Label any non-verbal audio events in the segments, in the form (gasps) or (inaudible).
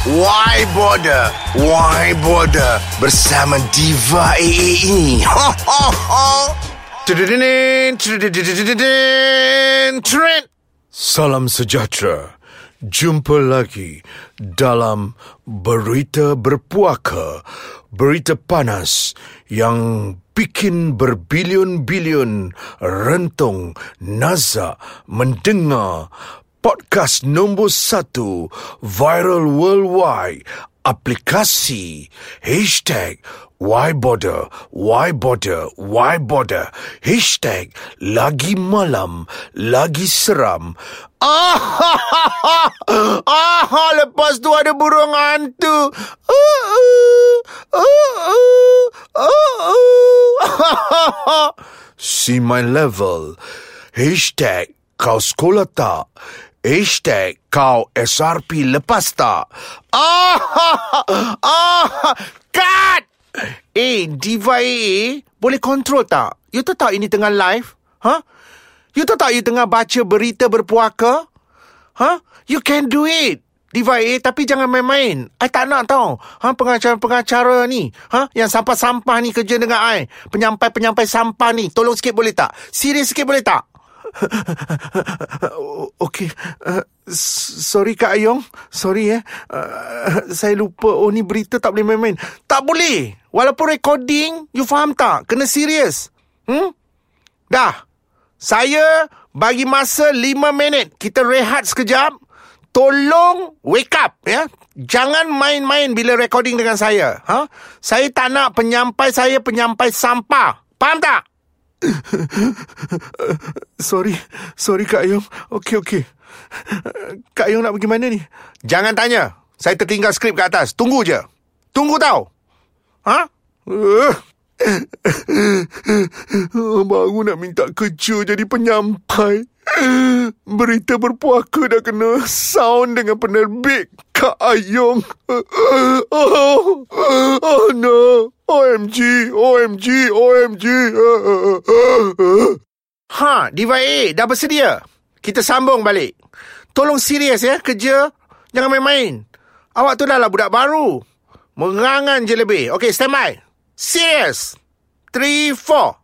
Why Border? Why Border? Bersama Diva AA ini. Ho, ho, ho. Salam sejahtera. Jumpa lagi dalam berita berpuaka, berita panas yang bikin berbilion-bilion rentung nazak mendengar podcast nombor satu viral worldwide. Aplikasi hashtag why bother why bother why bother. Hashtag lagi malam lagi seram. Ah lepas tu ada burung hantu. Uh, uh, uh, uh, uh. (laughs) see my level. Hashtag kau sekolah tak Hashtag kau SRP lepas tak? Ah, ah, cut! Eh, Diva AA, boleh kontrol tak? You tahu tak ini tengah live? Ha? Huh? You tahu tak you tengah baca berita berpuaka? Ha? Huh? You can do it. Diva AA, tapi jangan main-main. I tak nak tahu. Ha, pengacara-pengacara ni. Ha? Yang sampah-sampah ni kerja dengan I. Penyampai-penyampai sampah ni. Tolong sikit boleh tak? Serius sikit boleh tak? (laughs) Okey. Uh, sorry Kak Ayong. Sorry eh. Uh, saya lupa. Oh ni berita tak boleh main-main. Tak boleh. Walaupun recording, you faham tak? Kena serius. Hmm? Dah. Saya bagi masa 5 minit. Kita rehat sekejap. Tolong wake up ya. Jangan main-main bila recording dengan saya. Ha? Saya tak nak penyampai saya penyampai sampah. Faham tak? (coughs) sorry, sorry Kak Ayong. Okey, okey. Kak Ayong nak pergi mana ni? Jangan tanya. Saya tertinggal skrip kat atas. Tunggu je. Tunggu tau. Ha? Uh. (coughs) Baru nak minta kerja jadi penyampai. (coughs) Berita berpuaka dah kena sound dengan penerbit Kak Ayong. Oh, oh no. OMG, OMG, OMG. Ha, Diva A, dah bersedia? Kita sambung balik. Tolong serius ya, kerja. Jangan main-main. Awak tu dah lah budak baru. Mengangan je lebih. Okay, stand by. Serius. Three, four.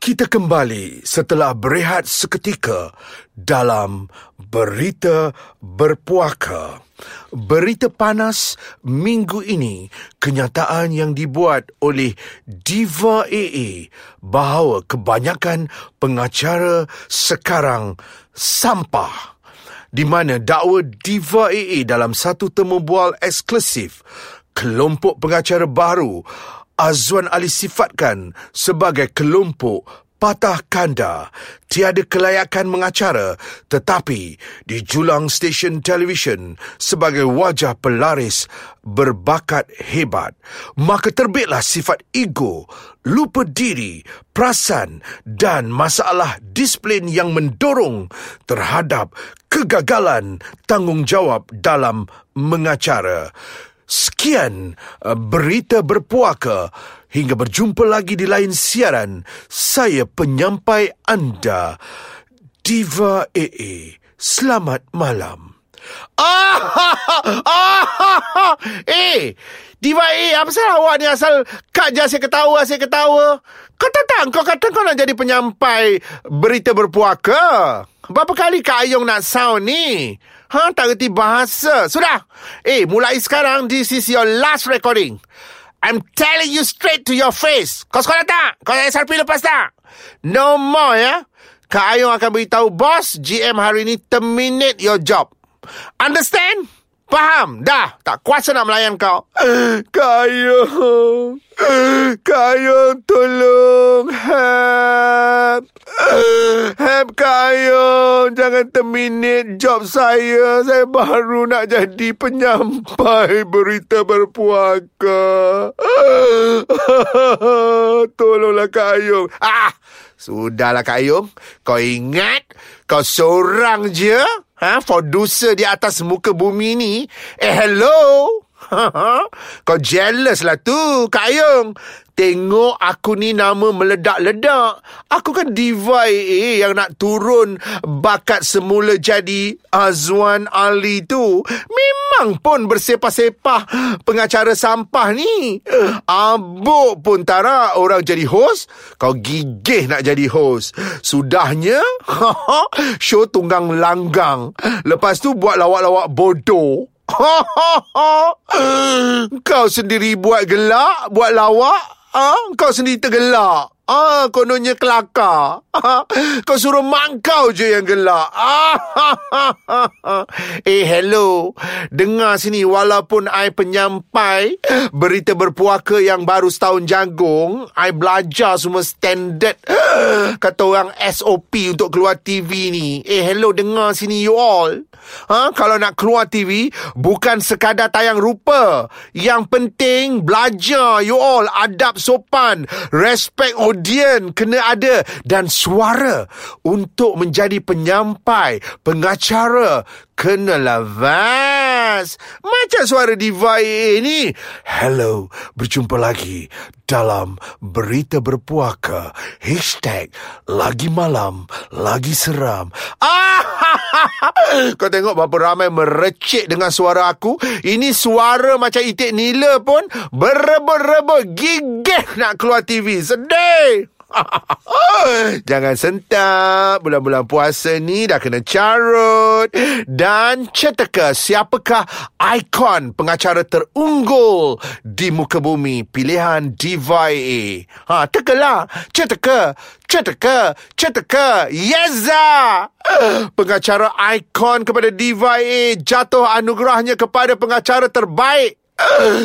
Kita kembali setelah berehat seketika dalam berita berpuaka. Berita panas minggu ini, kenyataan yang dibuat oleh Diva AA bahawa kebanyakan pengacara sekarang sampah. Di mana dakwa Diva AA dalam satu temu bual eksklusif, kelompok pengacara baru Azwan Ali sifatkan sebagai kelompok patah kanda, tiada kelayakan mengacara tetapi dijulang stesen televisyen sebagai wajah pelaris berbakat hebat. Maka terbitlah sifat ego, lupa diri, perasan dan masalah disiplin yang mendorong terhadap kegagalan tanggungjawab dalam mengacara. Sekian uh, berita berpuaka. Hingga berjumpa lagi di lain siaran. Saya penyampai anda, Diva AA. Selamat malam. Ah, ah, ah, eh, Diva AA, apa salah awak ni asal kak je asyik ketawa, asyik ketawa? Kata tak, kau kata kau nak jadi penyampai berita berpuaka? Berapa kali Kak Ayong nak sound ni? Ha, tak reti bahasa. Sudah. Eh, mulai sekarang, this is your last recording. I'm telling you straight to your face. Kau sekolah tak? Kau SRP lepas tak? No more, ya? Kak Ayong akan beritahu bos, GM hari ini terminate your job. Understand? Faham? Dah. Tak kuasa nak melayan kau. (gasps) Kayong. (gasps) Kayong tolong. Help Kayong. Jangan terminate job saya. Saya baru nak jadi penyampai berita berpuaka. (laughs) Tolonglah Kayong. Ah, Sudahlah Kayong. Kau ingat kau seorang je? Ha? Producer di atas muka bumi ni. Eh, hello? (laughs) Kau jealous lah tu, Kak Ayung. Tengok aku ni nama meledak-ledak. Aku kan diva AA yang nak turun bakat semula jadi Azwan Ali tu. Memang pun bersepah-sepah pengacara sampah ni. Abuk pun Tara orang jadi host. Kau gigih nak jadi host. Sudahnya, (laughs) show tunggang langgang. Lepas tu buat lawak-lawak bodoh. (laughs) Kau sendiri buat gelak, buat lawak. Ah, kau sendiri tergelak. Ah, kononnya kelakar. (laughs) Kau suruh mak kau je yang gelak. (laughs) Eh, hello. Dengar sini, walaupun I penyampai berita berpuaka yang baru setahun jagung, I belajar semua standard (gasps) kata orang SOP untuk keluar TV ni. Eh, hello, dengar sini you all. Ha, kalau nak keluar TV, bukan sekadar tayang rupa. Yang penting, belajar you all. Adab sopan. Respect audien kena ada. Dan suara untuk menjadi penyampai, pengacara, kenalah vast. Macam suara Diva AA ni. Hello, berjumpa lagi dalam Berita Berpuaka. Hashtag Lagi Malam, Lagi Seram. Ah, (laughs) Kau tengok berapa ramai merecik dengan suara aku. Ini suara macam itik nila pun berebut-rebut gigih nak keluar TV. Sedih. (laughs) Jangan sentap. Bulan-bulan puasa ni Dah kena carut. Dan ceteka Siapakah ikon pengacara terunggul Di muka bumi? Pilihan AA ha, Tekalah Ceteka Ceteka Ceteka Yeza Pengacara ikon kepada AA Jatuh anugerahnya kepada pengacara terbaik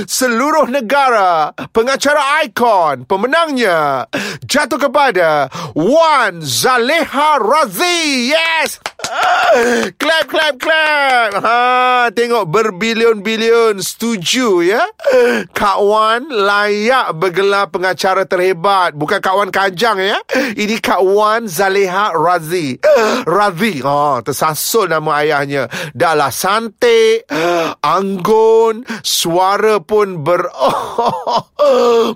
seluruh negara pengacara ikon pemenangnya jatuh kepada Wan Zaleha Razi. Yes! Clap clap clap! Ha tengok berbilion-bilion. Setuju ya? Kak Wan layak bergelar pengacara terhebat. Bukan Kak Wan Kajang ya? Ini Kak Wan Zaleha Razi. Razi. Oh tersasul nama ayahnya. Dahlah santik anggun suara suara pun ber (laughs)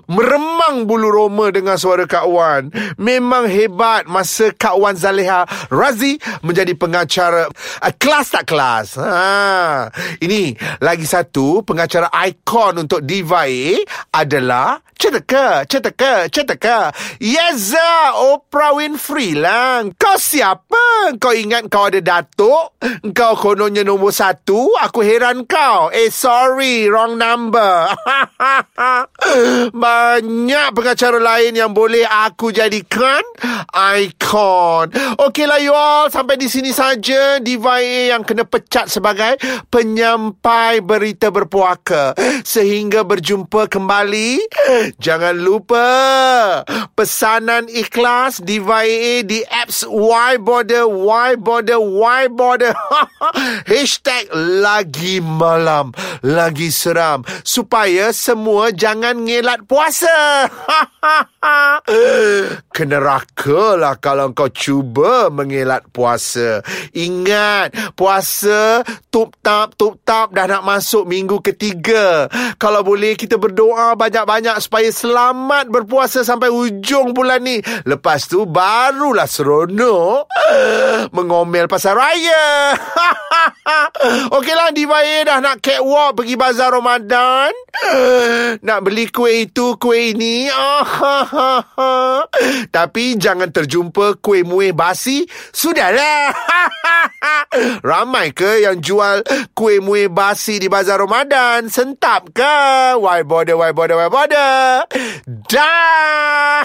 meremang bulu roma dengan suara Kak Wan. Memang hebat masa Kak Wan Zaleha Razi menjadi pengacara uh, kelas tak kelas. Ha. Ini lagi satu pengacara ikon untuk Diva A adalah Cetaka, cetaka, cetaka. Yeza, Oprah Winfrey lah. Kau siapa? Kau ingat kau ada datuk? Kau kononnya nombor satu? Aku heran kau. Eh, sorry. Wrong number. (laughs) Banyak pengacara lain yang boleh aku jadikan ikon. Okeylah you all. Sampai di sini saja. Diva A yang kena pecat sebagai penyampai berita berpuaka. Sehingga berjumpa kembali Jangan lupa pesanan ikhlas di VIA di apps Y Border Y Border Y Border (laughs) Hashtag lagi malam Lagi seram Supaya semua jangan ngelat puasa (laughs) Kena raka lah kalau kau cuba mengelat puasa Ingat Puasa Tup tap tup tap Dah nak masuk minggu ketiga Kalau boleh kita berdoa banyak-banyak Supaya supaya selamat berpuasa sampai ujung bulan ni. Lepas tu barulah seronok (gasps) mengomel pasal raya. (laughs) Okeylah Diva A dah nak catwalk pergi bazar Ramadan. Nak beli kuih itu, kuih ini. Tapi jangan terjumpa kuih muih basi. Sudahlah. (laughs) Ramai ke yang jual kuih muih basi di bazar Ramadan? Sentap ke? Why bother, why bother, why bother? Dah.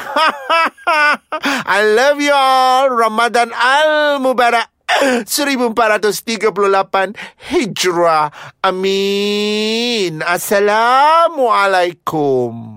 (laughs) I love you all. Ramadan Al-Mubarak. 1438 Hijrah. Amin. Assalamualaikum.